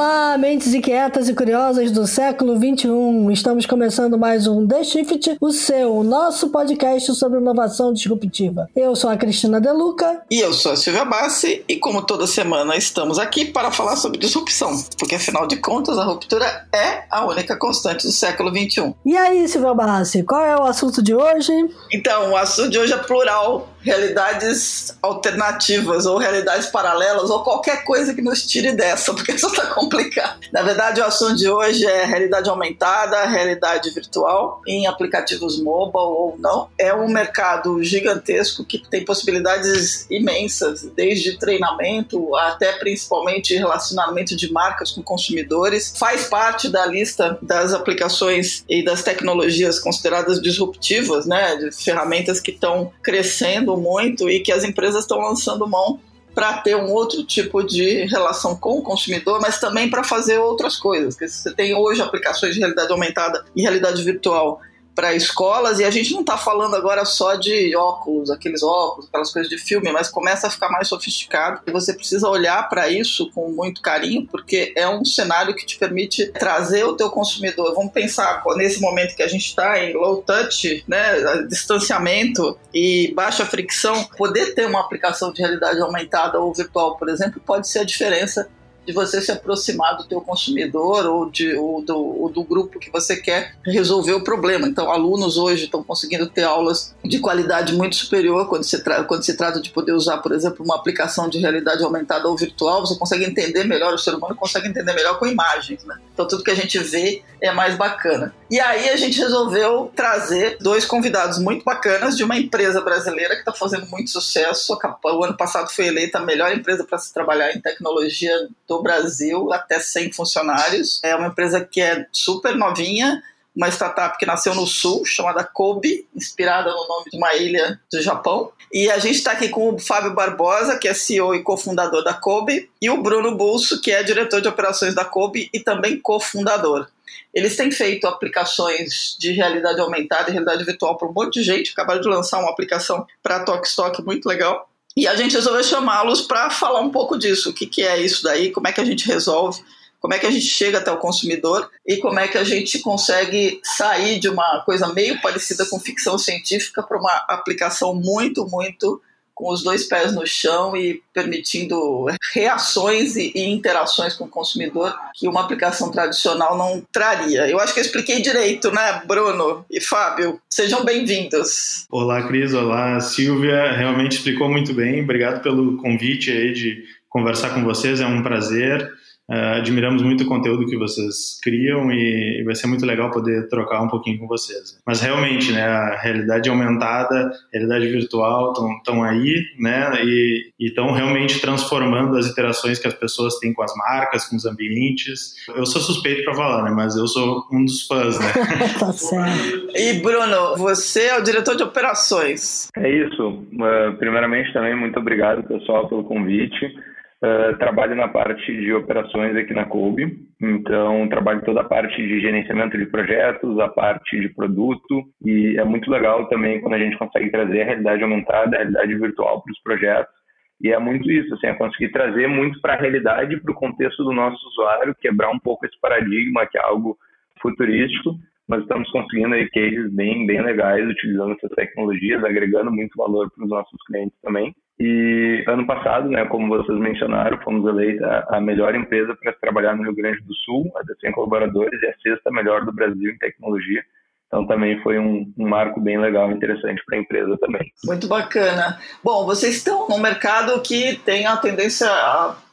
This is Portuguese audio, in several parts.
Olá, mentes inquietas e curiosas do século 21. Estamos começando mais um The Shift, o seu, o nosso podcast sobre inovação disruptiva. Eu sou a Cristina Deluca. E eu sou a Silvia Bassi. E como toda semana estamos aqui para falar sobre disrupção, porque afinal de contas a ruptura é a única constante do século 21. E aí, Silvia Bassi, qual é o assunto de hoje? Então, o assunto de hoje é plural realidades alternativas ou realidades paralelas ou qualquer coisa que nos tire dessa, porque isso está complicado. Na verdade, o assunto de hoje é realidade aumentada, realidade virtual em aplicativos mobile ou não. É um mercado gigantesco que tem possibilidades imensas, desde treinamento até principalmente relacionamento de marcas com consumidores. Faz parte da lista das aplicações e das tecnologias consideradas disruptivas, né, de ferramentas que estão crescendo muito e que as empresas estão lançando mão para ter um outro tipo de relação com o consumidor, mas também para fazer outras coisas. Porque você tem hoje aplicações de realidade aumentada e realidade virtual para escolas e a gente não está falando agora só de óculos, aqueles óculos, aquelas coisas de filme, mas começa a ficar mais sofisticado e você precisa olhar para isso com muito carinho porque é um cenário que te permite trazer o teu consumidor. Vamos pensar nesse momento que a gente está em low touch, né, distanciamento e baixa fricção, poder ter uma aplicação de realidade aumentada ou virtual, por exemplo, pode ser a diferença de você se aproximar do teu consumidor ou, de, ou do, ou do grupo que você quer resolver o problema. Então, alunos hoje estão conseguindo ter aulas de qualidade muito superior quando se, quando se trata de poder usar, por exemplo, uma aplicação de realidade aumentada ou virtual, você consegue entender melhor, o ser humano consegue entender melhor com imagens. Né? Então, tudo que a gente vê é mais bacana. E aí a gente resolveu trazer dois convidados muito bacanas de uma empresa brasileira que está fazendo muito sucesso. O ano passado foi eleita a melhor empresa para se trabalhar em tecnologia do Brasil, até 100 funcionários. É uma empresa que é super novinha, uma startup que nasceu no sul, chamada Kobe, inspirada no nome de uma ilha do Japão. E a gente está aqui com o Fábio Barbosa, que é CEO e cofundador da Kobe, e o Bruno Bulso, que é diretor de operações da Kobe e também cofundador. Eles têm feito aplicações de realidade aumentada e realidade virtual para um monte de gente. Acabaram de lançar uma aplicação para Stock muito legal. E a gente resolveu chamá-los para falar um pouco disso. O que, que é isso daí, como é que a gente resolve, como é que a gente chega até o consumidor? E como é que a gente consegue sair de uma coisa meio parecida com ficção científica para uma aplicação muito, muito com os dois pés no chão e permitindo reações e, e, interações com o consumidor que uma aplicação tradicional não traria. Eu acho que eu expliquei direito, né, Bruno e Fábio? Sejam bem-vindos. Olá, Cris. Olá, Silvia. Realmente explicou muito bem. Obrigado pelo convite aí de conversar com vocês. É um prazer. Uh, admiramos muito o conteúdo que vocês criam e vai ser muito legal poder trocar um pouquinho com vocês. Mas realmente, né, a realidade aumentada, a realidade virtual estão aí, né, e estão realmente transformando as interações que as pessoas têm com as marcas, com os ambientes. Eu sou suspeito para falar, né, mas eu sou um dos fãs, né. tá certo. E Bruno, você é o diretor de operações. É isso. Uh, primeiramente também muito obrigado pessoal pelo convite. Uh, trabalho na parte de operações aqui na Kobe, então trabalho toda a parte de gerenciamento de projetos, a parte de produto. E é muito legal também quando a gente consegue trazer a realidade aumentada, a realidade virtual para os projetos. E é muito isso, assim, é conseguir trazer muito para a realidade, para o contexto do nosso usuário, quebrar um pouco esse paradigma que é algo futurístico, mas estamos conseguindo aí cases bem, bem legais utilizando essas tecnologias, agregando muito valor para os nossos clientes também. E ano passado, né, como vocês mencionaram, fomos eleita a melhor empresa para trabalhar no Rio Grande do Sul, a de 100 colaboradores, e a sexta melhor do Brasil em tecnologia. Então também foi um, um marco bem legal interessante para a empresa também. Muito bacana. Bom, vocês estão num mercado que tem a tendência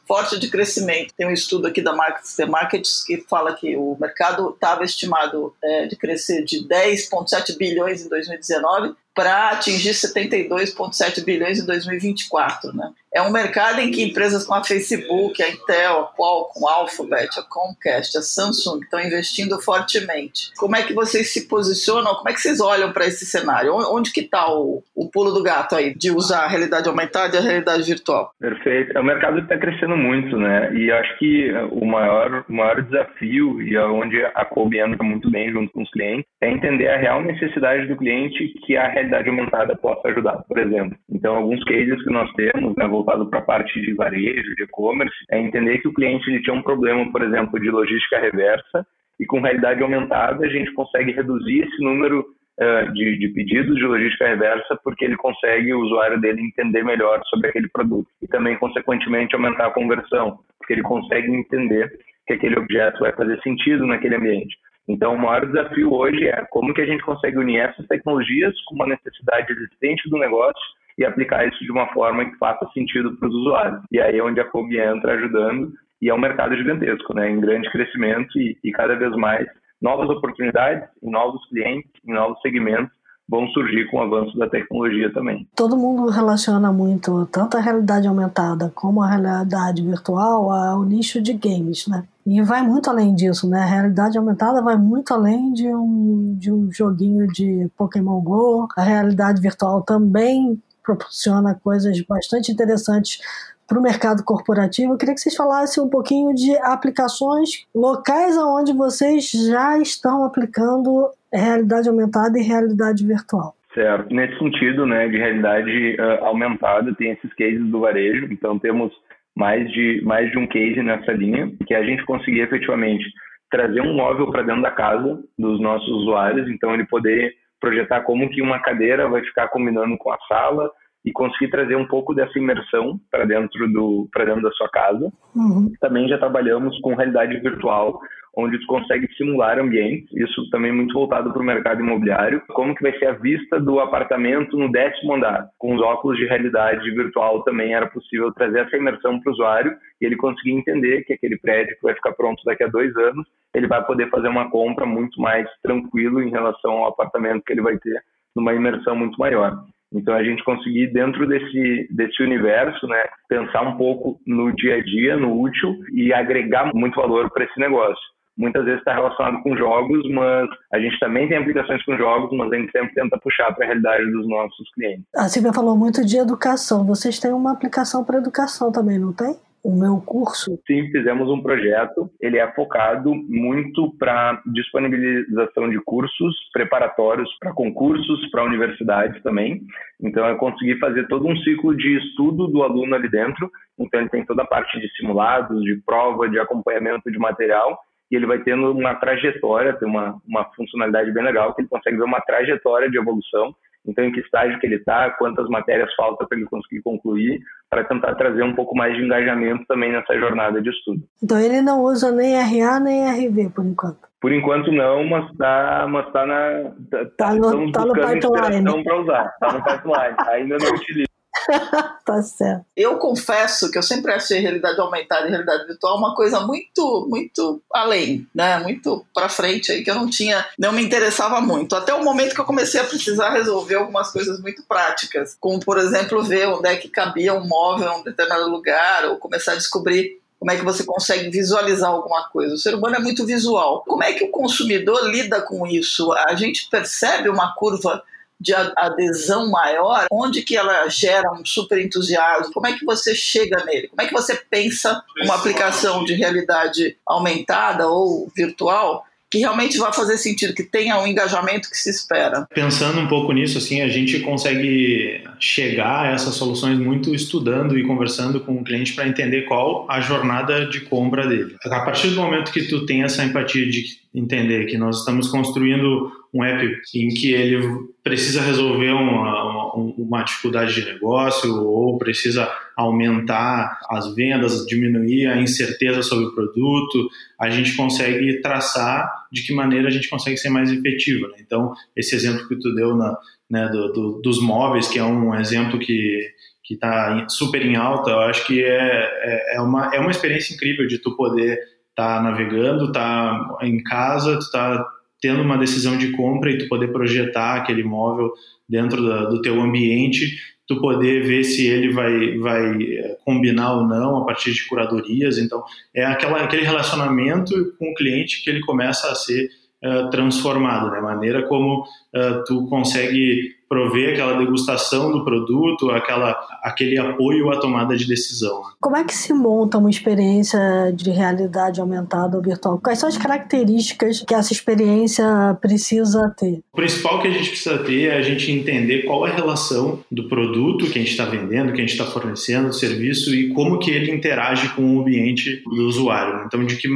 forte de crescimento. Tem um estudo aqui da Market Markets que fala que o mercado estava estimado é, de crescer de 10,7 bilhões em 2019 para atingir 72,7 bilhões em 2024. Né? É um mercado em que empresas como a Facebook, a Intel, a Qualcomm, a Alphabet, a Comcast, a Samsung estão investindo fortemente. Como é que vocês se posicionam? Como é que vocês olham para esse cenário? Onde que está o, o pulo do gato aí de usar a realidade aumentada e a realidade virtual? Perfeito. O mercado está crescendo muito, né? E acho que o maior, o maior desafio e onde a Kobe entra muito bem junto com os clientes é entender a real necessidade do cliente que a realidade realidade aumentada possa ajudar, por exemplo. Então, alguns cases que nós temos, né, voltado para a parte de varejo, de e-commerce, é entender que o cliente ele tinha um problema, por exemplo, de logística reversa, e com realidade aumentada a gente consegue reduzir esse número uh, de, de, pedidos de logística reversa porque ele consegue o usuário dele entender melhor sobre aquele produto e também consequentemente aumentar a conversão porque ele consegue entender que aquele objeto vai fazer sentido naquele ambiente. Então, o maior desafio hoje é como que a gente consegue unir essas tecnologias com uma necessidade existente do negócio e aplicar isso de uma forma que faça sentido para os usuários. E aí é onde a Kobe entra ajudando e é um mercado gigantesco, né, em grande crescimento e, e cada vez mais novas oportunidades, novos clientes, em novos segmentos vão surgir com o avanço da tecnologia também. Todo mundo relaciona muito tanto a realidade aumentada como a realidade virtual ao nicho de games, né? E vai muito além disso, né? A realidade aumentada vai muito além de um, de um joguinho de Pokémon Go. A realidade virtual também proporciona coisas bastante interessantes para o mercado corporativo. Eu queria que vocês falassem um pouquinho de aplicações locais onde vocês já estão aplicando realidade aumentada e realidade virtual. Certo. Nesse sentido, né, de realidade uh, aumentada, tem esses cases do varejo. Então, temos mais de, mais de um case nessa linha, que é a gente conseguir efetivamente trazer um móvel para dentro da casa dos nossos usuários. Então, ele poder projetar como que uma cadeira vai ficar combinando com a sala, e conseguir trazer um pouco dessa imersão para dentro do para dentro da sua casa. Uhum. Também já trabalhamos com realidade virtual, onde tu consegue simular ambientes, isso também muito voltado para o mercado imobiliário. Como que vai ser a vista do apartamento no décimo andar? Com os óculos de realidade virtual também era possível trazer essa imersão para o usuário e ele conseguir entender que aquele prédio que vai ficar pronto daqui a dois anos, ele vai poder fazer uma compra muito mais tranquilo em relação ao apartamento que ele vai ter numa imersão muito maior. Então a gente conseguir dentro desse desse universo, né, pensar um pouco no dia a dia, no útil e agregar muito valor para esse negócio. Muitas vezes está relacionado com jogos, mas a gente também tem aplicações com jogos, mas a gente sempre tenta puxar para a realidade dos nossos clientes. A Silvia falou muito de educação. Vocês têm uma aplicação para educação também, não tem? o meu curso? Sim, fizemos um projeto. Ele é focado muito para disponibilização de cursos preparatórios para concursos, para universidades também. Então, é conseguir fazer todo um ciclo de estudo do aluno ali dentro. Então, ele tem toda a parte de simulados, de prova, de acompanhamento de material. E ele vai tendo uma trajetória, tem uma, uma funcionalidade bem legal, que ele consegue ver uma trajetória de evolução então, em que estágio que ele está, quantas matérias faltam para ele conseguir concluir, para tentar trazer um pouco mais de engajamento também nessa jornada de estudo. Então, ele não usa nem RA nem RV por enquanto? Por enquanto não, mas está mas tá na. Tá, tá no, tá no pipeline. para usar, está no pipeline. Ainda não utilizo. tá certo. Eu confesso que eu sempre achei realidade aumentada e realidade virtual uma coisa muito, muito além, né? Muito para frente aí que eu não tinha, não me interessava muito. Até o momento que eu comecei a precisar resolver algumas coisas muito práticas, como por exemplo ver onde é que cabia um móvel em um determinado lugar ou começar a descobrir como é que você consegue visualizar alguma coisa. O ser humano é muito visual. Como é que o consumidor lida com isso? A gente percebe uma curva de adesão maior, onde que ela gera um super entusiasmo? Como é que você chega nele? Como é que você pensa uma aplicação de realidade aumentada ou virtual que realmente vai fazer sentido, que tenha o um engajamento que se espera. Pensando um pouco nisso, assim, a gente consegue chegar a essas soluções muito estudando e conversando com o cliente para entender qual a jornada de compra dele. A partir do momento que tu tem essa empatia de entender que nós estamos construindo um app em que ele precisa resolver uma, uma, uma dificuldade de negócio ou precisa aumentar as vendas, diminuir a incerteza sobre o produto, a gente consegue traçar de que maneira a gente consegue ser mais efetivo. Né? Então, esse exemplo que tu deu na, né, do, do, dos móveis, que é um exemplo que que está super em alta, eu acho que é, é, é, uma, é uma experiência incrível de tu poder estar tá navegando, tá em casa, tu tá tendo uma decisão de compra e tu poder projetar aquele imóvel dentro da, do teu ambiente, tu poder ver se ele vai, vai eh, combinar ou não a partir de curadorias. Então, é aquela, aquele relacionamento com o cliente que ele começa a ser uh, transformado, né? Maneira como uh, tu consegue prover aquela degustação do produto, aquela, aquele apoio à tomada de decisão. Como é que se monta uma experiência de realidade aumentada ou virtual? Quais são as características que essa experiência precisa ter? O principal que a gente precisa ter é a gente entender qual é a relação do produto que a gente está vendendo, que a gente está fornecendo, o serviço e como que ele interage com o ambiente do usuário. Então, de que,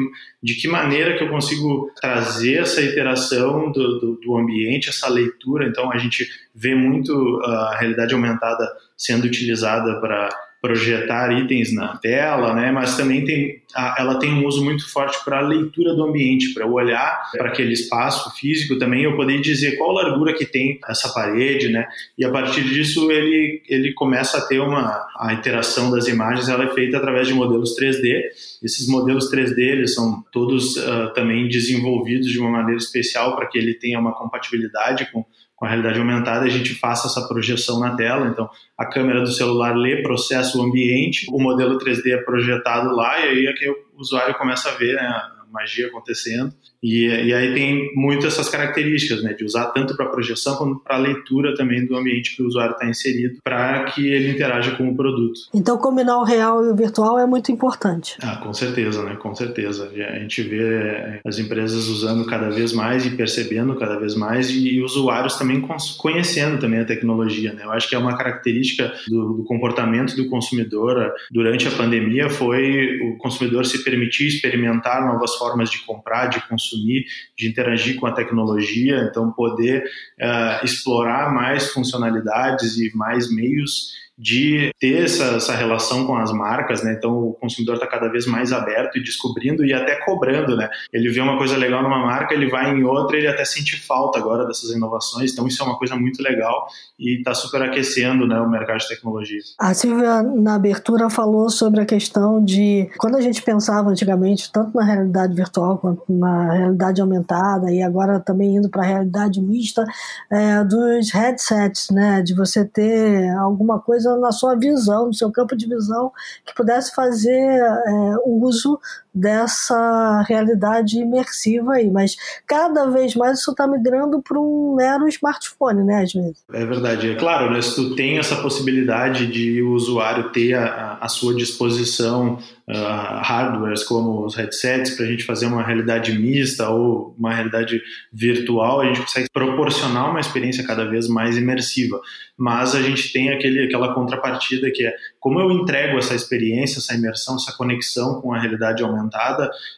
de que maneira que eu consigo trazer essa interação do, do, do ambiente, essa leitura. Então, a gente vê muito a realidade aumentada sendo utilizada para projetar itens na tela, né? Mas também tem, ela tem um uso muito forte para a leitura do ambiente, para olhar para aquele espaço físico também, eu poder dizer qual largura que tem essa parede, né? E a partir disso ele ele começa a ter uma a interação das imagens, ela é feita através de modelos 3D. Esses modelos 3D eles são todos uh, também desenvolvidos de uma maneira especial para que ele tenha uma compatibilidade com com a realidade aumentada, a gente faça essa projeção na tela. Então, a câmera do celular lê, processa o ambiente, o modelo 3D é projetado lá, e aí é que o usuário começa a ver né, a magia acontecendo. E, e, aí tem muito essas características, né, de usar tanto para projeção quanto para leitura também do ambiente que o usuário está inserido, para que ele interaja com o produto. Então, combinar o real e o virtual é muito importante. Ah, com certeza, né, com certeza. A gente vê as empresas usando cada vez mais e percebendo cada vez mais e, e usuários também conhecendo também a tecnologia, né. Eu acho que é uma característica do, do comportamento do consumidor durante a pandemia foi o consumidor se permitir experimentar novas formas de comprar, de consumir consumir, de interagir com a tecnologia, então poder uh, explorar mais funcionalidades e mais meios de ter essa, essa relação com as marcas, né? Então o consumidor está cada vez mais aberto e descobrindo e até cobrando, né? Ele vê uma coisa legal numa marca, ele vai em outra, ele até sente falta agora dessas inovações. Então isso é uma coisa muito legal e está super aquecendo, né, o mercado de tecnologia. A Silvia na abertura falou sobre a questão de quando a gente pensava antigamente tanto na realidade virtual quanto na realidade aumentada e agora também indo para a realidade mista é, dos headsets, né? De você ter alguma coisa coisa na sua visão, no seu campo de visão, que pudesse fazer é, uso dessa realidade imersiva aí. Mas cada vez mais isso está migrando para um mero smartphone, né, às vezes. É verdade. É claro, né, se tu tem essa possibilidade de o usuário ter a sua disposição uh, hardwares como os headsets para a gente fazer uma realidade mista ou uma realidade virtual, a gente consegue proporcionar uma experiência cada vez mais imersiva. Mas a gente tem aquele, aquela contrapartida que é como eu entrego essa experiência, essa imersão, essa conexão com a realidade aumentada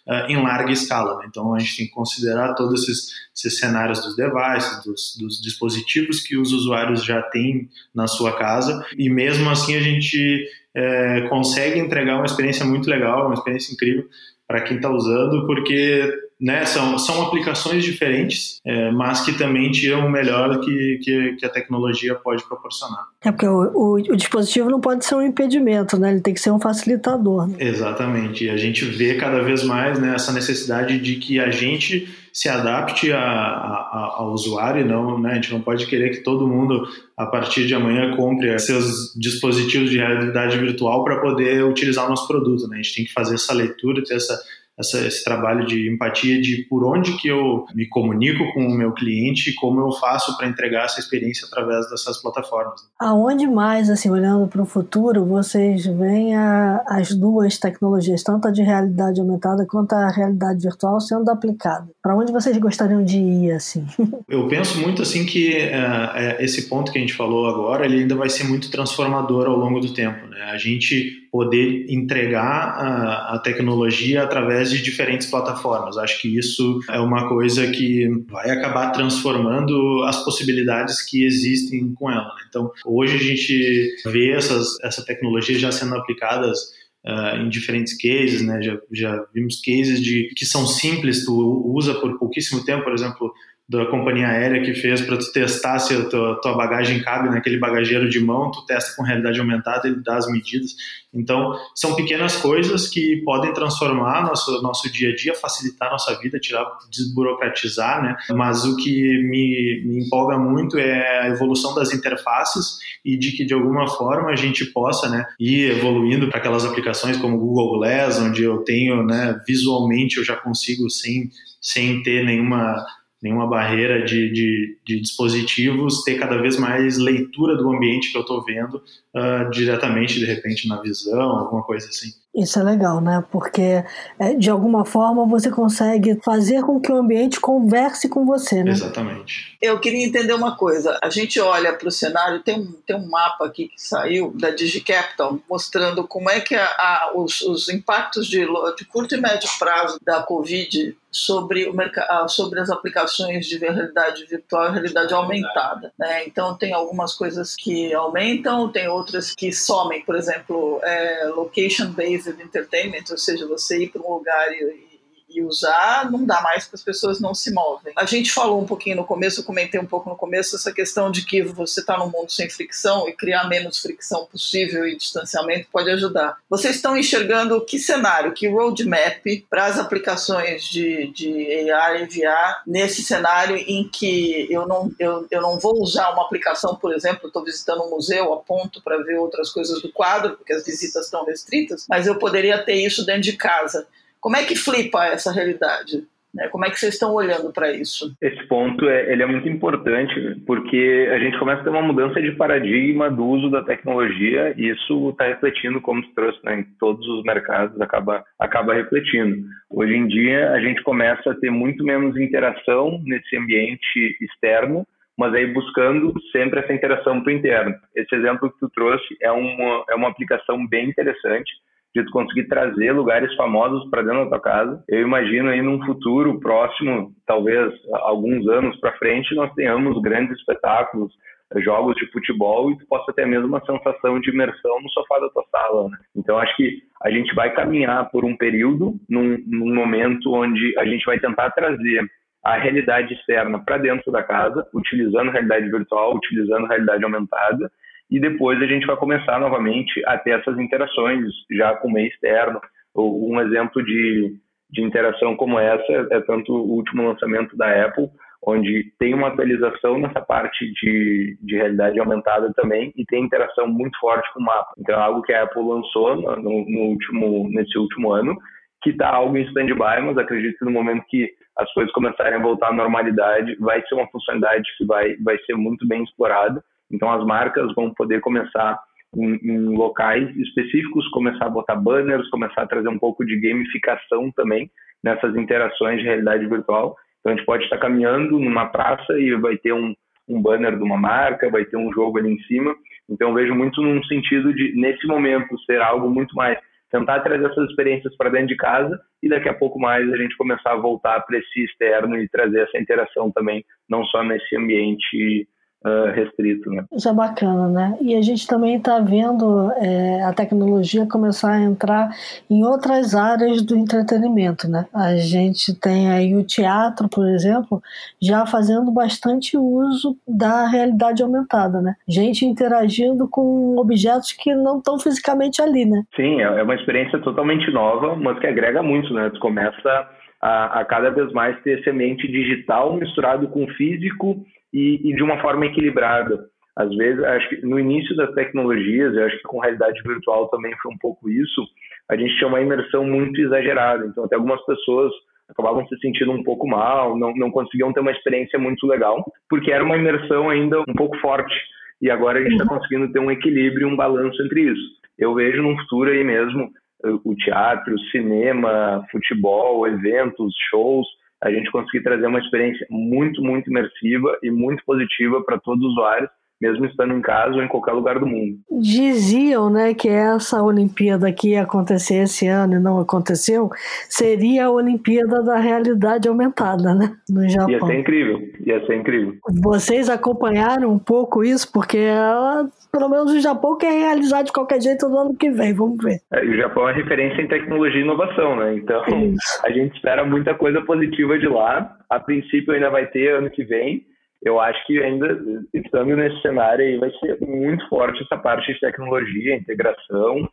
uh, em larga escala. Né? Então a gente tem que considerar todos esses, esses cenários dos devices, dos, dos, dispositivos que os usuários já têm na sua casa e mesmo assim a gente é, consegue entregar uma experiência muito legal, uma experiência incrível para quem está usando, porque né, são, são aplicações diferentes, é, mas que também tiram o melhor que, que, que, a tecnologia pode proporcionar. É porque o, o, o, dispositivo não pode ser um impedimento, né? ele tem que ser um facilitador. Né? Exatamente, e a gente vê cada vez mais né, essa necessidade de que a gente se adapte a, a, ao usuário, não, né? a gente não pode querer que todo mundo a partir de amanhã compre seus dispositivos de realidade virtual para poder utilizar o nosso produto. Né? A gente tem que fazer essa leitura, ter essa essa, esse trabalho de empatia de por onde que eu me comunico com o meu cliente e como eu faço para entregar essa experiência através dessas plataformas. Aonde mais, assim, olhando para o futuro, vocês veem a, as duas tecnologias, tanto a de realidade aumentada quanto a realidade virtual, sendo aplicada? Para onde vocês gostariam de ir, assim? Eu penso muito, assim, que uh, esse ponto que a gente falou agora, ele ainda vai ser muito transformador ao longo do tempo, né? A gente poder entregar a, a, tecnologia através de diferentes plataformas. Acho que isso é uma coisa que vai acabar transformando as possibilidades que existem com ela. Né? Então, hoje a gente vê essas, essa tecnologia já sendo aplicadas Uh, em diferentes cases, né? Já, já vimos cases de que são simples, tu usa por pouquíssimo tempo, por exemplo, da companhia aérea que fez para tu testar se a tua, tua, bagagem cabe naquele bagageiro de mão, tu testa com realidade aumentada, ele dá as medidas. Então, são pequenas coisas que podem transformar nosso nosso dia a dia, facilitar nossa vida, tirar, desburocratizar, né? Mas o que me, me empolga muito é a evolução das interfaces e de que de alguma forma a gente possa, né, ir evoluindo para aquelas aplicações como Google Glass, onde eu tenho, né, visualmente eu já consigo sem sem ter nenhuma nenhuma barreira de, de, de dispositivos, ter cada vez mais leitura do ambiente que eu estou vendo uh, diretamente, de repente, na visão, alguma coisa assim. Isso é legal, né? Porque é, de alguma forma você consegue fazer com que o ambiente converse com você, né? Exatamente. Eu queria entender uma coisa. A gente olha para o cenário, tem um, tem um mapa aqui que saiu da DigiCapital mostrando como é que a, a, os, os impactos de, de curto e médio prazo da Covid sobre, o sobre as aplicações de realidade virtual e realidade aumentada. Né? Então, tem algumas coisas que aumentam, tem outras que somem, por exemplo, é, location-based entertainment, ou seja, você ir para um lugar e, e usar, não dá mais porque as pessoas não se movem. A gente falou um pouquinho no começo, eu comentei um pouco no começo, essa questão de que você está num mundo sem fricção e criar menos fricção possível e distanciamento pode ajudar. Vocês estão enxergando que cenário, que roadmap para as aplicações de, de AR e VR nesse cenário em que eu não, eu, eu não vou usar uma aplicação, por exemplo, estou visitando um museu a ponto para ver outras coisas do quadro, porque as visitas estão restritas, mas eu poderia ter isso dentro de casa. Como é que flipa essa realidade? Né? Como é que vocês estão olhando para isso? Esse ponto é, ele é muito importante porque a gente começa a ter uma mudança de paradigma do uso da tecnologia e isso está refletindo, como se trouxe né, em todos os mercados, acaba, acaba refletindo. Hoje em dia, a gente começa a ter muito menos interação nesse ambiente externo, mas aí buscando sempre essa interação para o interno. Esse exemplo que tu trouxe é uma, é uma aplicação bem interessante de tu conseguir trazer lugares famosos para dentro da tua casa. Eu imagino aí num futuro próximo, talvez alguns anos para frente, nós tenhamos grandes espetáculos, jogos de futebol e tu possa ter mesmo uma sensação de imersão no sofá da tua sala. Né? Então acho que a gente vai caminhar por um período, num, num momento onde a gente vai tentar trazer a realidade externa para dentro da casa, utilizando realidade virtual, utilizando realidade aumentada, e depois a gente vai começar novamente a ter essas interações já com o meio externo. Um exemplo de, de interação como essa é tanto o último lançamento da Apple, onde tem uma atualização nessa parte de, de realidade aumentada também e tem interação muito forte com o mapa. Então, é algo que a Apple lançou no, no último, nesse último ano, que está algo em stand-by, mas acredito que no momento que as coisas começarem a voltar à normalidade, vai ser uma funcionalidade que vai, vai ser muito bem explorada então, as marcas vão poder começar em, em, locais específicos, começar a botar banners, começar a trazer um pouco de gamificação também nessas interações de realidade virtual. Então, a gente pode estar caminhando numa praça e vai ter um, um banner de uma marca, vai ter um jogo ali em cima. Então, vejo muito num sentido de, nesse momento, ser algo muito mais tentar trazer essas experiências para dentro de casa e daqui a pouco mais a gente começar a voltar para esse externo e trazer essa interação também, não só nesse ambiente uh, restrito. Né? Isso é bacana, né? E a gente também está vendo é, a tecnologia começar a entrar em outras áreas do entretenimento, né? A gente tem aí o teatro, por exemplo, já fazendo bastante uso da realidade aumentada, né? Gente interagindo com objetos que não estão fisicamente ali, né? Sim, é, é uma experiência totalmente nova, mas que agrega muito, né? Tu começa a, a cada vez mais ter esse ambiente digital misturado com físico e, e de uma forma equilibrada. Às vezes, acho que no início das tecnologias, eu acho que com realidade virtual também foi um pouco isso, a gente tinha uma imersão muito exagerada. Então, até algumas pessoas acabavam se sentindo um pouco mal, não, não conseguiam ter uma experiência muito legal, porque era uma imersão ainda um pouco forte. E agora a gente está conseguindo ter um equilíbrio um balanço entre isso. Eu vejo no futuro aí mesmo o teatro, o cinema, futebol, eventos, shows, a gente conseguir trazer uma experiência muito, muito imersiva e muito positiva para todos os usuários, mesmo estando em casa ou em qualquer lugar do mundo. Diziam né, que essa Olimpíada que ia acontecer esse ano e não aconteceu seria a Olimpíada da realidade aumentada, né? No Japão. Ia ser incrível, ia ser incrível. Vocês acompanharam um pouco isso, porque ela pelo menos o Japão quer realizar de qualquer jeito no ano que vem, vamos ver. É, o Japão é referência em tecnologia e inovação, né? Então Isso. a gente espera muita coisa positiva de lá. A princípio ainda vai ter ano que vem. Eu acho que ainda estando nesse cenário aí vai ser muito forte essa parte de tecnologia, integração,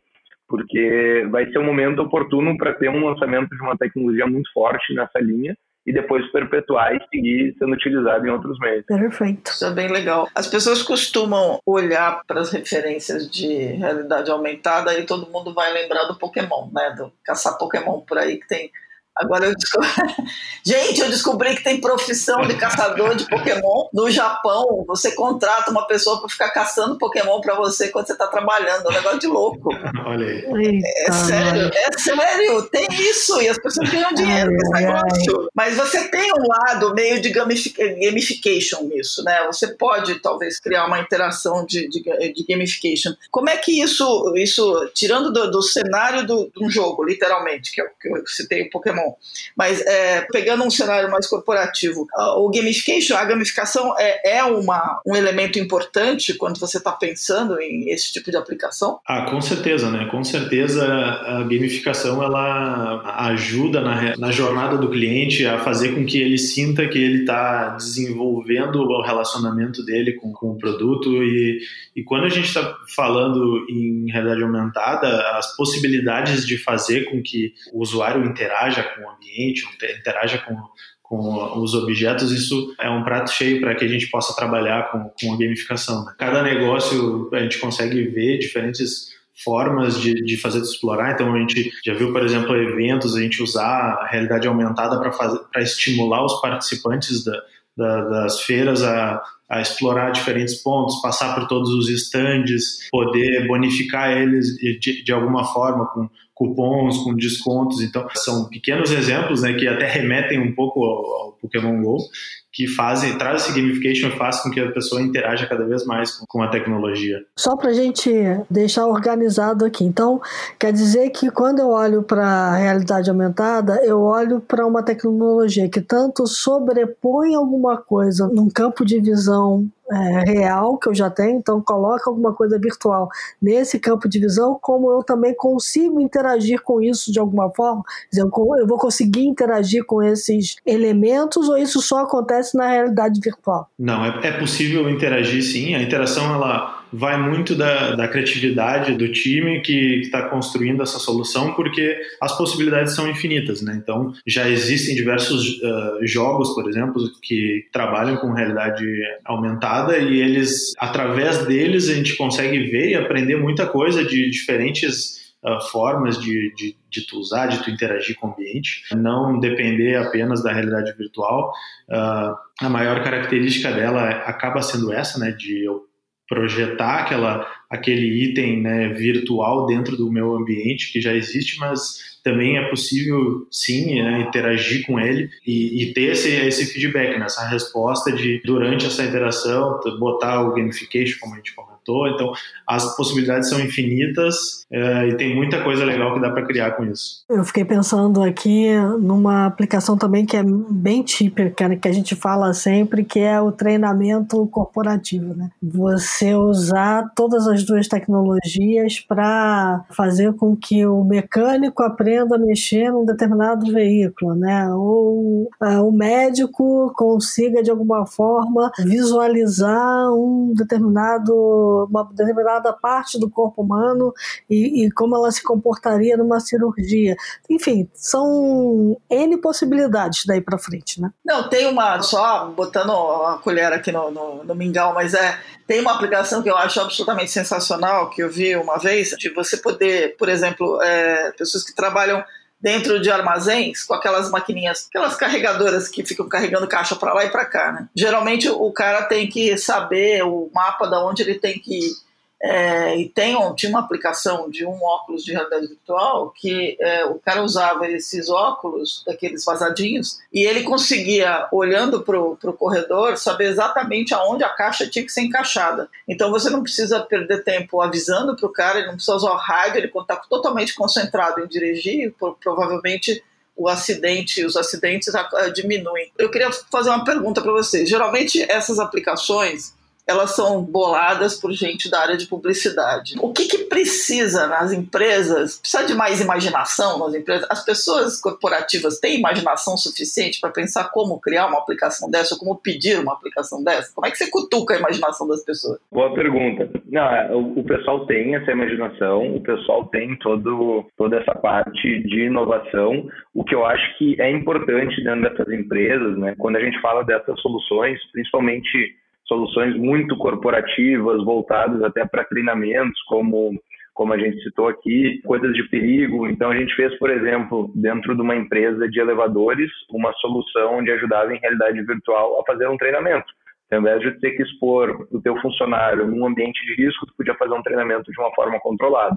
porque vai ser um momento oportuno para ter um lançamento de uma tecnologia muito forte nessa linha e depois perpetuar e seguir sendo utilizado em outros meios. Perfeito. Isso é bem legal. As pessoas costumam olhar para as referências de realidade aumentada e todo mundo vai lembrar do Pokémon, né? Do caçar Pokémon por aí que tem Agora eu descobri... Gente, eu descobri que tem profissão de caçador de Pokémon no Japão. Você contrata uma pessoa para ficar caçando Pokémon para você quando você está trabalhando. É um negócio de louco. Olha aí. É sério, é sério. Tem isso. E as pessoas ganham dinheiro com esse negócio. Mas você tem um lado meio de gamification nisso, né? Você pode, talvez, criar uma interação de, de, de gamification. Como é que isso, isso tirando do, do cenário do, de um jogo, literalmente, que é o que eu citei o Pokémon, mas é, pegando um cenário mais corporativo, o gamification, a gamificação é, é uma, um elemento importante quando você está pensando em esse tipo de aplicação? Ah, com certeza, né? Com certeza a gamificação ela ajuda na, na jornada do cliente a fazer com que ele sinta que ele está desenvolvendo o relacionamento dele com, com o produto e, e quando a gente está falando em realidade aumentada, as possibilidades de fazer com que o usuário interaja com o ambiente, interaja com, com os objetos, isso é um prato cheio para que a gente possa trabalhar com, com a gamificação. Né? Cada negócio a gente consegue ver diferentes formas de, de fazer de explorar. Então a gente já viu, por exemplo, eventos, a gente usar a realidade aumentada para estimular os participantes da, da, das feiras a, a explorar diferentes pontos, passar por todos os estandes, poder bonificar eles de, de alguma forma com cupons, com descontos. Então, são pequenos exemplos né, que até remetem um pouco ao, ao Pokémon GO, que fazem, traz esse gamification e faz com que a pessoa interaja cada vez mais com, com a tecnologia. Só para a gente deixar organizado aqui. Então, quer dizer que quando eu olho para a realidade aumentada, eu olho para uma tecnologia que tanto sobrepõe alguma coisa num campo de visão é, real que eu já tenho, então coloca alguma coisa virtual nesse campo de visão, como eu também consigo interagir com isso de alguma forma, eu vou conseguir interagir com esses elementos ou isso só acontece na realidade virtual? Não, é, é possível interagir sim, a interação ela vai muito da, da criatividade do time que está construindo essa solução, porque as possibilidades são infinitas, né? Então, já existem diversos uh, jogos, por exemplo, que trabalham com realidade aumentada e eles, através deles, a gente consegue ver e aprender muita coisa de diferentes Uh, formas de, de, de, tu usar, de tu interagir com o ambiente, não depender apenas da realidade virtual. Uh, a maior característica dela acaba sendo essa, né, de eu projetar aquela, aquele item né, virtual dentro do meu ambiente que já existe, mas também é possível sim né, interagir com ele e, e, ter esse, esse feedback, né, essa resposta de durante essa interação botar o gamification como a gente comentou então, as possibilidades são infinitas é, e tem muita coisa legal que dá para criar com isso. Eu fiquei pensando aqui numa aplicação também que é bem típica, né, que a gente fala sempre, que é o treinamento corporativo. Né? Você usar todas as duas tecnologias para fazer com que o mecânico aprenda a mexer num determinado veículo, né? ou uh, o médico consiga, de alguma forma, visualizar um determinado uma determinada parte do corpo humano e, e como ela se comportaria numa cirurgia. Enfim, são N possibilidades daí para frente, né? Não, tem uma, só botando a colher aqui no, no, no mingau, mas é, tem uma aplicação que eu acho absolutamente sensacional, que eu vi uma vez, de você poder, por exemplo, é, pessoas que trabalham dentro de armazéns com aquelas maquininhas, aquelas carregadoras que ficam carregando caixa para lá e para cá, né? Geralmente o cara tem que saber o mapa da onde ele tem que ir é, e tem, tinha uma aplicação de um óculos de realidade virtual que é, o cara usava esses óculos, daqueles vazadinhos, e ele conseguia, olhando para o corredor, saber exatamente aonde a caixa tinha que ser encaixada. Então você não precisa perder tempo avisando para o cara, ele não precisa usar o rádio, ele está totalmente concentrado em dirigir, provavelmente o acidente, os acidentes diminuem. Eu queria fazer uma pergunta para vocês. Geralmente essas aplicações elas são boladas por gente da área de publicidade. O que, que precisa nas empresas? Precisa de mais imaginação nas empresas? As pessoas corporativas têm imaginação suficiente para pensar como criar uma aplicação dessa, ou como pedir uma aplicação dessa? Como é que você cutuca a imaginação das pessoas? Boa pergunta. Não, é, o, pessoal tem essa imaginação, o pessoal tem todo, toda essa parte de inovação. O que eu acho que é importante dentro dessas empresas, né, quando a gente fala dessas soluções, principalmente soluções muito corporativas, voltadas até para treinamentos, como como a gente citou aqui, coisas de perigo. Então a gente fez, por exemplo, dentro de uma empresa de elevadores, uma solução onde ajudava em realidade virtual a fazer um treinamento. Ao invés de ter que expor o teu funcionário num ambiente de risco, tu podia fazer um treinamento de uma forma controlada.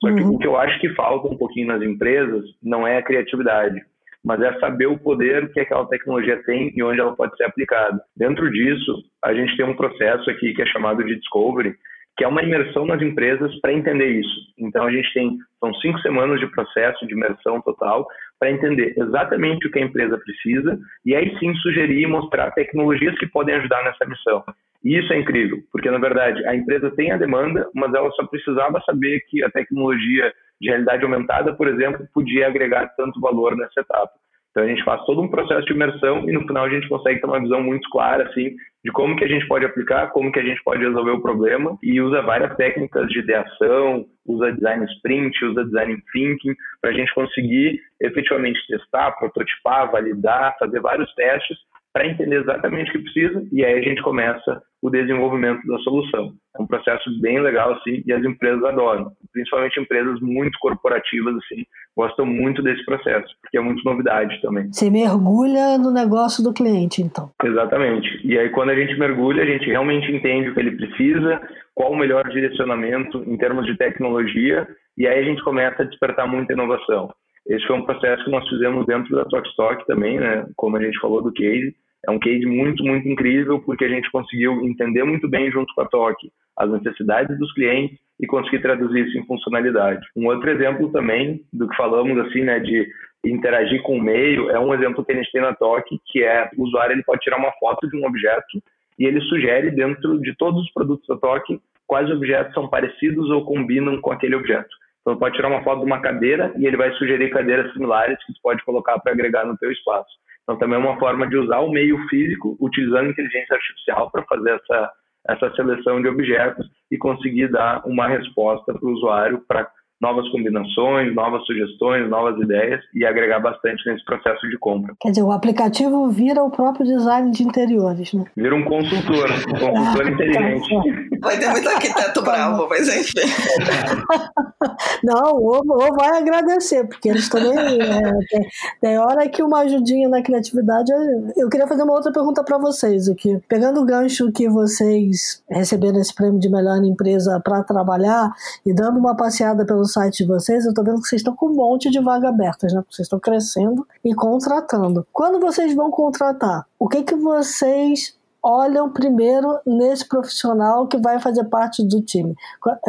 Só que uhum. o que eu acho que falta um pouquinho nas empresas não é a criatividade, mas é saber o poder que aquela tecnologia tem e onde ela pode ser aplicada. Dentro disso, a gente tem um processo aqui que é chamado de discovery, que é uma imersão nas empresas para entender isso. Então a gente tem são cinco semanas de processo de imersão total para entender exatamente o que a empresa precisa e aí sim sugerir e mostrar tecnologias que podem ajudar nessa missão. E isso é incrível, porque na verdade a empresa tem a demanda, mas ela só precisava saber que a tecnologia de realidade aumentada, por exemplo, podia agregar tanto valor nessa etapa. Então a gente faz todo um processo de imersão e no final a gente consegue ter uma visão muito clara assim de como que a gente pode aplicar, como que a gente pode resolver o problema e usa várias técnicas de ideação, usa design sprint, usa design thinking para a gente conseguir efetivamente testar, prototipar, validar, fazer vários testes para entender exatamente o que precisa e aí a gente começa o desenvolvimento da solução. É um processo bem legal assim e as empresas adoram, principalmente empresas muito corporativas assim, gostam muito desse processo, porque é muito novidade também. Você mergulha no negócio do cliente, então. Exatamente. E aí quando a gente mergulha, a gente realmente entende o que ele precisa, qual o melhor direcionamento em termos de tecnologia, e aí a gente começa a despertar muita inovação. Esse foi um processo que nós fizemos dentro da Talkstock também, né? Como a gente falou do case. É um case muito, muito incrível, porque a gente conseguiu entender muito bem, junto com a TOC, as necessidades dos clientes e conseguir traduzir isso em funcionalidade. Um outro exemplo também do que falamos, assim, né, de interagir com o meio, é um exemplo que a gente tem na TOC, que é o usuário ele pode tirar uma foto de um objeto e ele sugere dentro de todos os produtos da TOC quais objetos são parecidos ou combinam com aquele objeto. Então, pode tirar uma foto de uma cadeira e ele vai sugerir cadeiras similares que você pode colocar para agregar no teu espaço. Então, também é uma forma de usar o meio físico, utilizando inteligência artificial para fazer essa, essa seleção de objetos e conseguir dar uma resposta para o usuário para novas combinações, novas sugestões, novas ideias e agregar bastante nesse processo de compra. Quer dizer, o aplicativo vira o próprio design de interiores, né? Vira um consultor, um consultor inteligente. Vai ter muito arquiteto bravo, mas enfim. Não, ou, ou vai agradecer, porque eles também. É, tem, tem, hora que uma ajudinha na criatividade. Eu queria fazer uma outra pergunta para vocês aqui. Pegando o gancho que vocês receberam esse prêmio de melhor empresa para trabalhar e dando uma passeada pelo site de vocês, eu tô vendo que vocês estão com um monte de vagas abertas, né? Vocês estão crescendo e contratando. Quando vocês vão contratar, o que que vocês olham primeiro nesse profissional que vai fazer parte do time?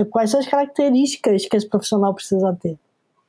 Quais são as características que esse profissional precisa ter?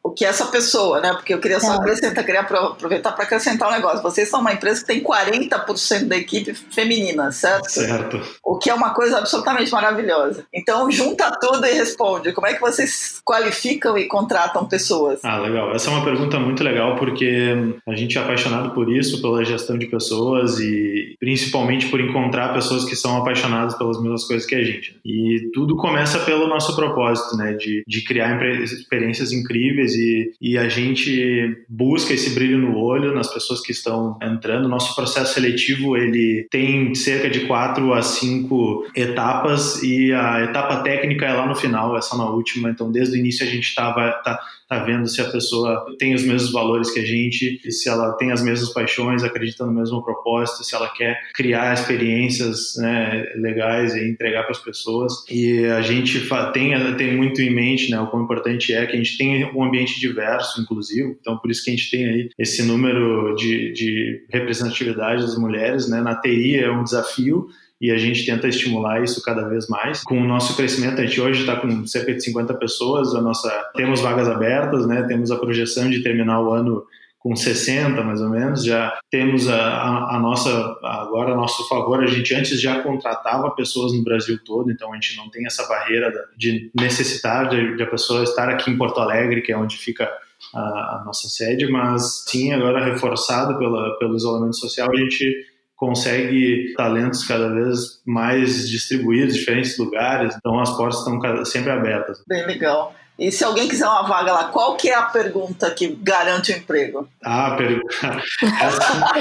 O que é essa pessoa, né? Porque eu queria só é. acrescentar, queria aproveitar para acrescentar um negócio. Vocês são uma empresa que tem 40% da equipe feminina, certo? Certo. O que é uma coisa absolutamente maravilhosa. Então, junta tudo e responde. Como é que vocês qualificam e contratam pessoas? Ah, legal. Essa é uma pergunta muito legal porque a gente é apaixonado por isso, pela gestão de pessoas e principalmente por encontrar pessoas que são apaixonadas pelas mesmas coisas que a gente. E tudo começa pelo nosso propósito, né? De, de criar experiências incríveis e, e a gente busca esse brilho no olho nas pessoas que estão entrando. Nosso processo seletivo ele tem cerca de quatro a cinco etapas e a etapa técnica é lá no final, é só na última. Então, desde o início a gente estava tá vendo se a pessoa tem os mesmos valores que a gente, se ela tem as mesmas paixões, acredita no mesmo propósito, se ela quer criar experiências né, legais e entregar para as pessoas. E a gente tem, tem muito em mente, né, o quão importante é que a gente tenha um ambiente diverso, inclusivo. Então, por isso que a gente tem aí esse número de, de representatividade das mulheres. Né? Na TI é um desafio, e a gente tenta estimular isso cada vez mais. Com o nosso crescimento, a gente hoje está com cerca de 50 pessoas, a nossa temos vagas abertas, né? Temos a projeção de terminar o ano com 60 mais ou menos, já temos a, a, a, nossa, agora a nosso favor, a gente antes já contratava pessoas no Brasil todo, então a gente não tem essa barreira de necessitar de, de a pessoa estar aqui em Porto Alegre, que é onde fica a, a nossa sede, mas sim, agora reforçado pela, pelo isolamento social, a gente consegue talentos cada vez mais distribuídos em diferentes lugares, então as portas estão sempre abertas. Bem legal. E se alguém quiser uma vaga lá, qual que é a pergunta que garante o emprego? Ah, pergunta. Essa,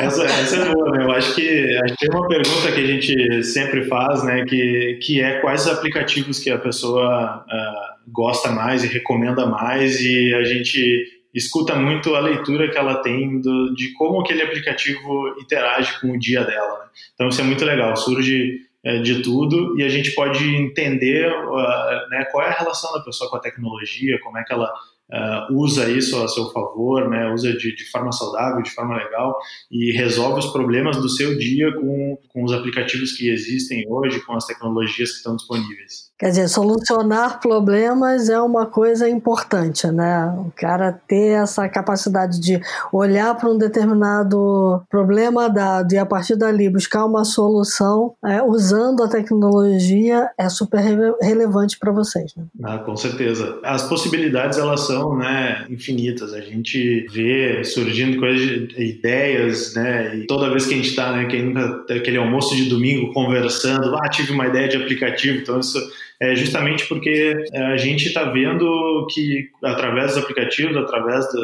essa, essa, é boa, né? Eu acho que, acho que tem uma pergunta que a gente sempre faz, né? Que, que é quais aplicativos que a pessoa uh, gosta mais e recomenda mais, e a gente escuta muito a leitura que ela tem do, de como aquele aplicativo interage com o dia dela. Né? Então isso é muito legal. Surge é, de tudo e a gente pode entender uh, né, qual é a relação da pessoa com a tecnologia, como é que ela uh, usa isso a seu favor, né, usa de, de, forma saudável, de forma legal e resolve os problemas do seu dia com, com os aplicativos que existem hoje, com as tecnologias que estão disponíveis. Quer dizer, solucionar problemas é uma coisa importante, né? O cara ter essa capacidade de olhar para um determinado problema dado e a partir dali buscar uma solução é, usando a tecnologia é super relevante para vocês. Né? Ah, com certeza. As possibilidades elas são né, infinitas. A gente vê surgindo coisas, ideias, né? E toda vez que a gente está, né? Quem nunca aquele almoço de domingo conversando, ah, tive uma ideia de aplicativo, então isso é justamente porque é, a gente está vendo que através dos aplicativos, através do,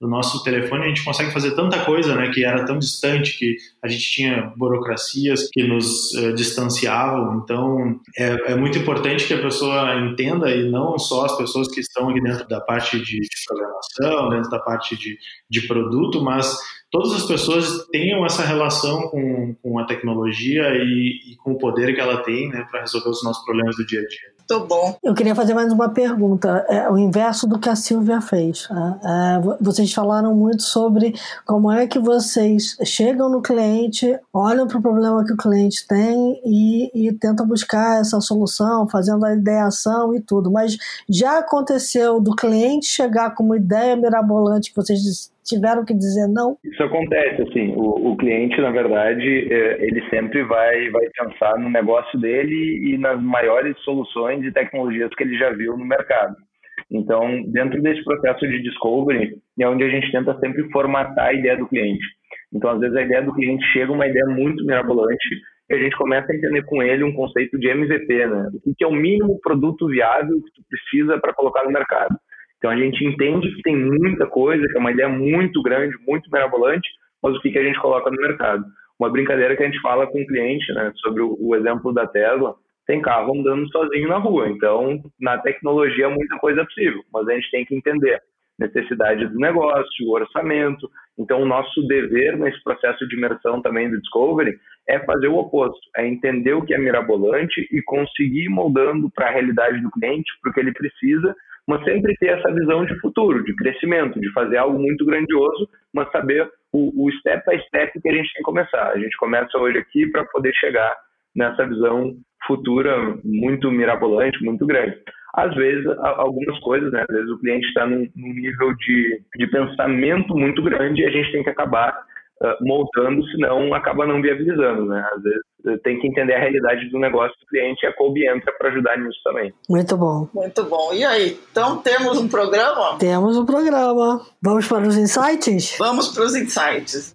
do, nosso telefone, a gente consegue fazer tanta coisa, né, que era tão distante, que a gente tinha burocracias que nos uh, distanciavam. Então, é, é, muito importante que a pessoa entenda, e não só as pessoas que estão aqui dentro da parte de, de programação, dentro da parte de, de produto, mas todas as pessoas tenham essa relação com, com a tecnologia e, e com o poder que ela tem né, para resolver os nossos problemas do dia a dia. Muito bom. Eu queria fazer mais uma pergunta, é, o inverso do que a Silvia fez. Né? É, vocês falaram muito sobre como é que vocês chegam no cliente, olham para o problema que o cliente tem e, e tentam buscar essa solução, fazendo a ideação e tudo. Mas já aconteceu do cliente chegar com uma ideia mirabolante que vocês tiveram que dizer não? Isso acontece, assim, o, o cliente, na verdade, é, ele sempre vai, vai pensar no negócio dele e nas maiores soluções e tecnologias que ele já viu no mercado. Então, dentro desse processo de discovery, é onde a gente tenta sempre formatar a ideia do cliente. Então, às vezes, a ideia do cliente chega uma ideia muito mirabolante e a gente começa a entender com ele um conceito de MVP, né? O que é o mínimo produto viável que tu precisa para colocar no mercado. Então a gente entende que tem muita coisa, que é uma ideia muito grande, muito mirabolante, mas o que, que a gente coloca no mercado? Uma brincadeira que a gente fala com o cliente, né, sobre o, o exemplo da Tesla, tem carro andando sozinho na rua. Então, na tecnologia, muita coisa é possível, mas a gente tem que entender necessidade do negócio, o orçamento. Então, o nosso dever nesse processo de imersão também do Discovery é fazer o oposto, é entender o que é mirabolante e conseguir moldando para a realidade do cliente, para o que ele precisa, mas sempre ter essa visão de futuro, de crescimento, de fazer algo muito grandioso, mas saber o, o step by step que a gente tem que começar. A gente começa hoje aqui para poder chegar nessa visão futura muito mirabolante, muito grande. Às vezes, algumas coisas, né? Às vezes o cliente está num, num, nível de, de pensamento muito grande e a gente tem que acabar uh, senão acaba não viabilizando, né? Às vezes tem que entender a realidade do negócio do cliente e a Colby entra para ajudar nisso também. Muito bom. Muito bom. E aí, então temos um programa? Temos um programa. Vamos para os insights? Vamos para os insights.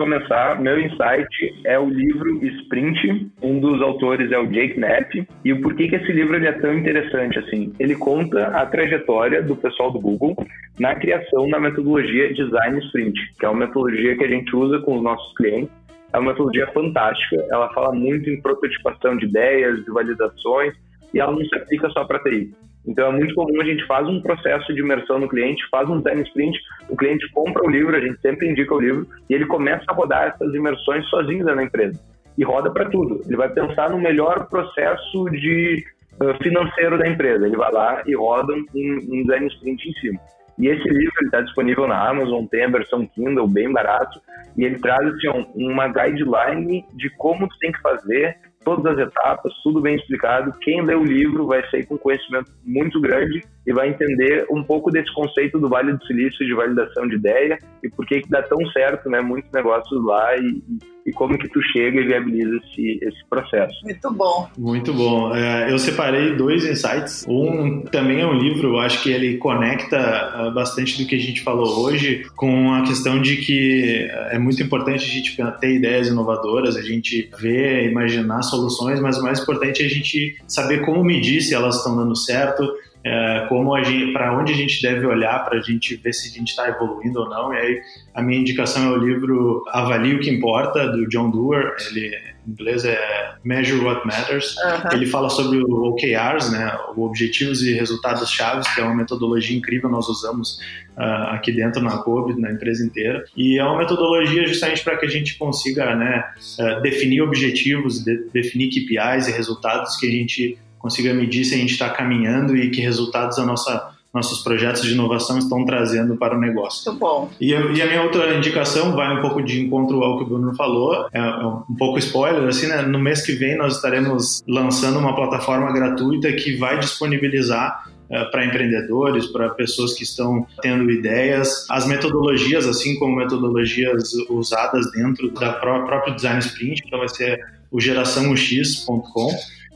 Começar. Meu insight é o livro Sprint. Um dos autores é o Jake Knapp. E o porquê que esse livro ele é tão interessante assim? Ele conta a trajetória do pessoal do Google na criação da metodologia Design Sprint, que é uma metodologia que a gente usa com os nossos clientes. É uma metodologia fantástica. Ela fala muito em prototipação de ideias, de validações, e ela não se aplica só para TI. Então é muito comum a gente faz um processo de imersão no cliente, faz um design sprint, o cliente compra o livro, a gente sempre indica o livro e ele começa a rodar essas imersões sozinho na empresa e roda para tudo. Ele vai pensar no melhor processo de uh, financeiro da empresa. Ele vai lá e roda um, um design sprint em cima. E esse livro está disponível na Amazon, tem a versão Kindle bem barato e ele traz assim, uma guideline de como tu tem que fazer todas as etapas, tudo bem explicado. Quem lê o livro vai sair com conhecimento muito grande e vai entender um pouco desse conceito do Vale do Silício de validação de ideia e por que que dá tão certo, né, muitos negócios lá e, e como que tu chega e viabiliza esse, esse processo. Muito bom. Muito bom. É, eu separei dois insights. Um também é um livro, eu acho que ele conecta é, bastante do que a gente falou hoje com a questão de que é muito importante a gente ter ideias inovadoras, a gente ver, imaginar soluções, mas o mais importante é a gente saber como medir se elas estão dando certo, é, como para onde a gente deve olhar para a gente ver se a gente está evoluindo ou não. E aí a minha indicação é o livro Avalie o que importa do John Doerr. Ele em inglês é Measure What Matters. Uhum. Ele fala sobre o OKRs, né, objetivos e resultados chaves, que é uma metodologia incrível nós usamos uh, aqui dentro na COB, na empresa inteira. E é uma metodologia justamente para que a gente consiga, né, uh, definir objetivos, de, definir KPIs e resultados que a gente consiga medir se a gente está caminhando e que resultados a nossa nossos projetos de inovação estão trazendo para o negócio. Muito bom. E, e, a minha outra indicação vai um pouco de encontro ao que o Bruno falou, é, é um pouco spoiler, assim, né? No mês que vem nós estaremos lançando uma plataforma gratuita que vai disponibilizar é, para empreendedores, para pessoas que estão tendo ideias, as metodologias, assim como metodologias usadas dentro da própria Design Sprint, então vai ser o geraçãox.com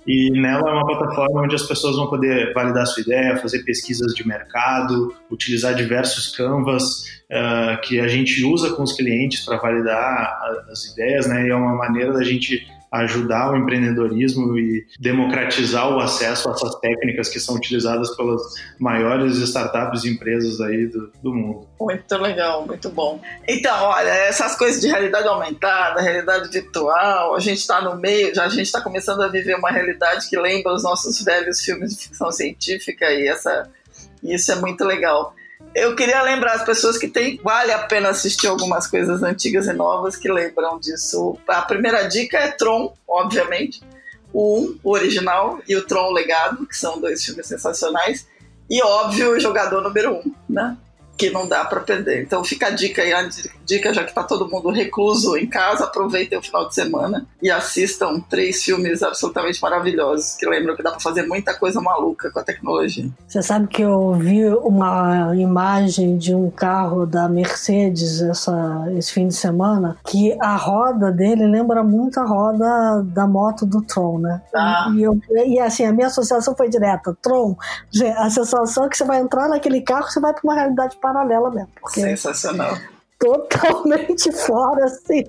e nela é uma plataforma onde as pessoas vão poder validar sua ideia, fazer pesquisas de mercado, utilizar diversos canvas uh, que a gente usa com os clientes para validar as ideias, né? E é uma maneira da gente ajudar o empreendedorismo e democratizar o acesso a essas técnicas que são utilizadas pelas maiores startups e empresas aí do, do mundo. Muito legal, muito bom. Então, olha, essas coisas de realidade aumentada, realidade virtual, a gente está no meio, já a gente está começando a viver uma realidade que lembra os nossos velhos filmes de ficção científica e essa, isso é muito legal eu queria lembrar as pessoas que tem, vale a pena assistir algumas coisas antigas e novas que lembram disso. A primeira dica é Tron, obviamente. O 1, o original, e o Tron Legado, que são dois filmes sensacionais. E, óbvio, o jogador número 1, né? Que não dá para perder. Então fica a dica aí, a dica já que tá todo mundo recluso em casa, aproveitem o final de semana e assistam três filmes absolutamente maravilhosos, que lembram que dá para fazer muita coisa maluca com a tecnologia. Você sabe que eu vi uma imagem de um carro da Mercedes essa, esse fim de semana, que a roda dele lembra muito a roda da moto do Tron, né? Ah. E, eu, e assim, a minha associação foi direta, Tron, a sensação é que você vai entrar naquele carro, você vai para uma realidade paralela mesmo. Sensacional. Totalmente fora, assim,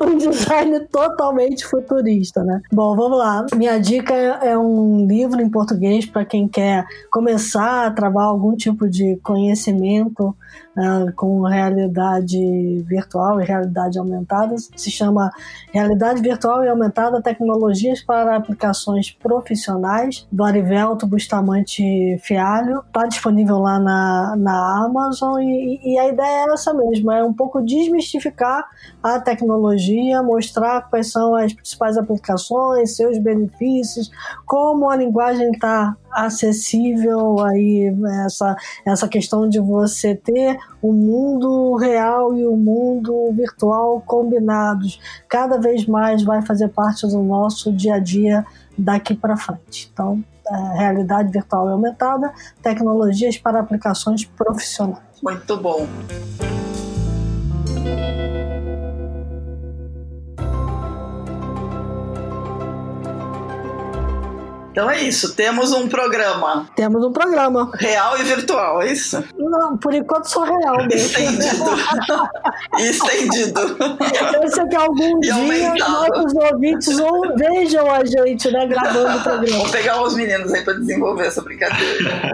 um design totalmente futurista, né? Bom, vamos lá. Minha dica é um livro em português para quem quer começar a travar algum tipo de conhecimento uh, com realidade virtual e realidade aumentada. Se chama Realidade Virtual e Aumentada Tecnologias para Aplicações Profissionais, do Arivelto Bustamante Fialho. Está disponível lá na, na Amazon e, e a ideia é essa mesmo, é um pouco desmistificar a tecnologia, mostrar quais são as principais aplicações, seus benefícios, como a linguagem está acessível aí essa, essa questão de você ter o mundo real e o mundo virtual combinados cada vez mais vai fazer parte do nosso dia a dia daqui para frente. Então, é, realidade virtual aumentada, tecnologias para aplicações profissionais. Muito bom. Então é isso, temos um programa. Temos um programa. Real e virtual, é isso? Não, por enquanto só real mesmo. Estendido. Estendido. Eu sei que algum e dia aumentado. nossos ouvintes ou vejam a gente, né, gravando o programa. Vou pegar os meninos aí para desenvolver essa brincadeira.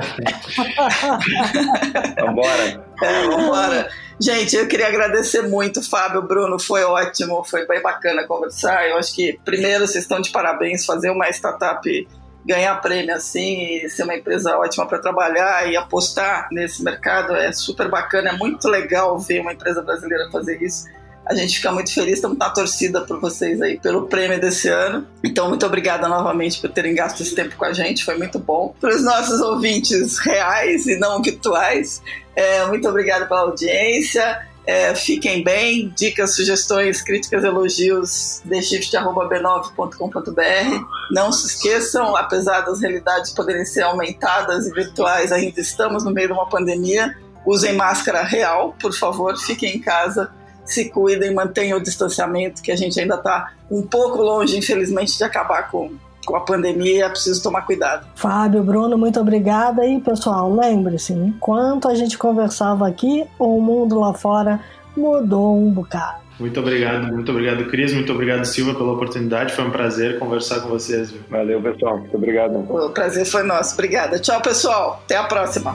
vambora. É, vambora. Gente, eu queria agradecer muito, Fábio, Bruno, foi ótimo, foi bem bacana conversar. Eu acho que, primeiro, vocês estão de parabéns, fazer uma startup ganhar prêmio assim e ser uma empresa ótima para trabalhar e apostar nesse mercado é super bacana, é muito legal ver uma empresa brasileira fazer isso. A gente fica muito feliz, estamos na torcida por vocês aí, pelo prêmio desse ano. Então, muito obrigada novamente por terem gasto esse tempo com a gente, foi muito bom. Para os nossos ouvintes reais e não virtuais, é, muito obrigada pela audiência. É, fiquem bem, dicas, sugestões, críticas, elogios, theshift.b9.com.br. Não se esqueçam, apesar das realidades poderem ser aumentadas e virtuais, ainda estamos no meio de uma pandemia. Usem máscara real, por favor, fiquem em casa, se cuidem, mantenham o distanciamento, que a gente ainda está um pouco longe, infelizmente, de acabar com, com a pandemia, é preciso tomar cuidado. Fábio, Bruno, muito obrigada. E, pessoal, lembre-se, enquanto a gente conversava aqui, o mundo lá fora mudou um bocado. Muito obrigado, muito obrigado, Cris, muito obrigado, Silva, pela oportunidade. Foi um prazer conversar com vocês. Viu? Valeu, pessoal. Muito obrigado. O prazer foi nosso. Obrigada. Tchau, pessoal. Até a próxima.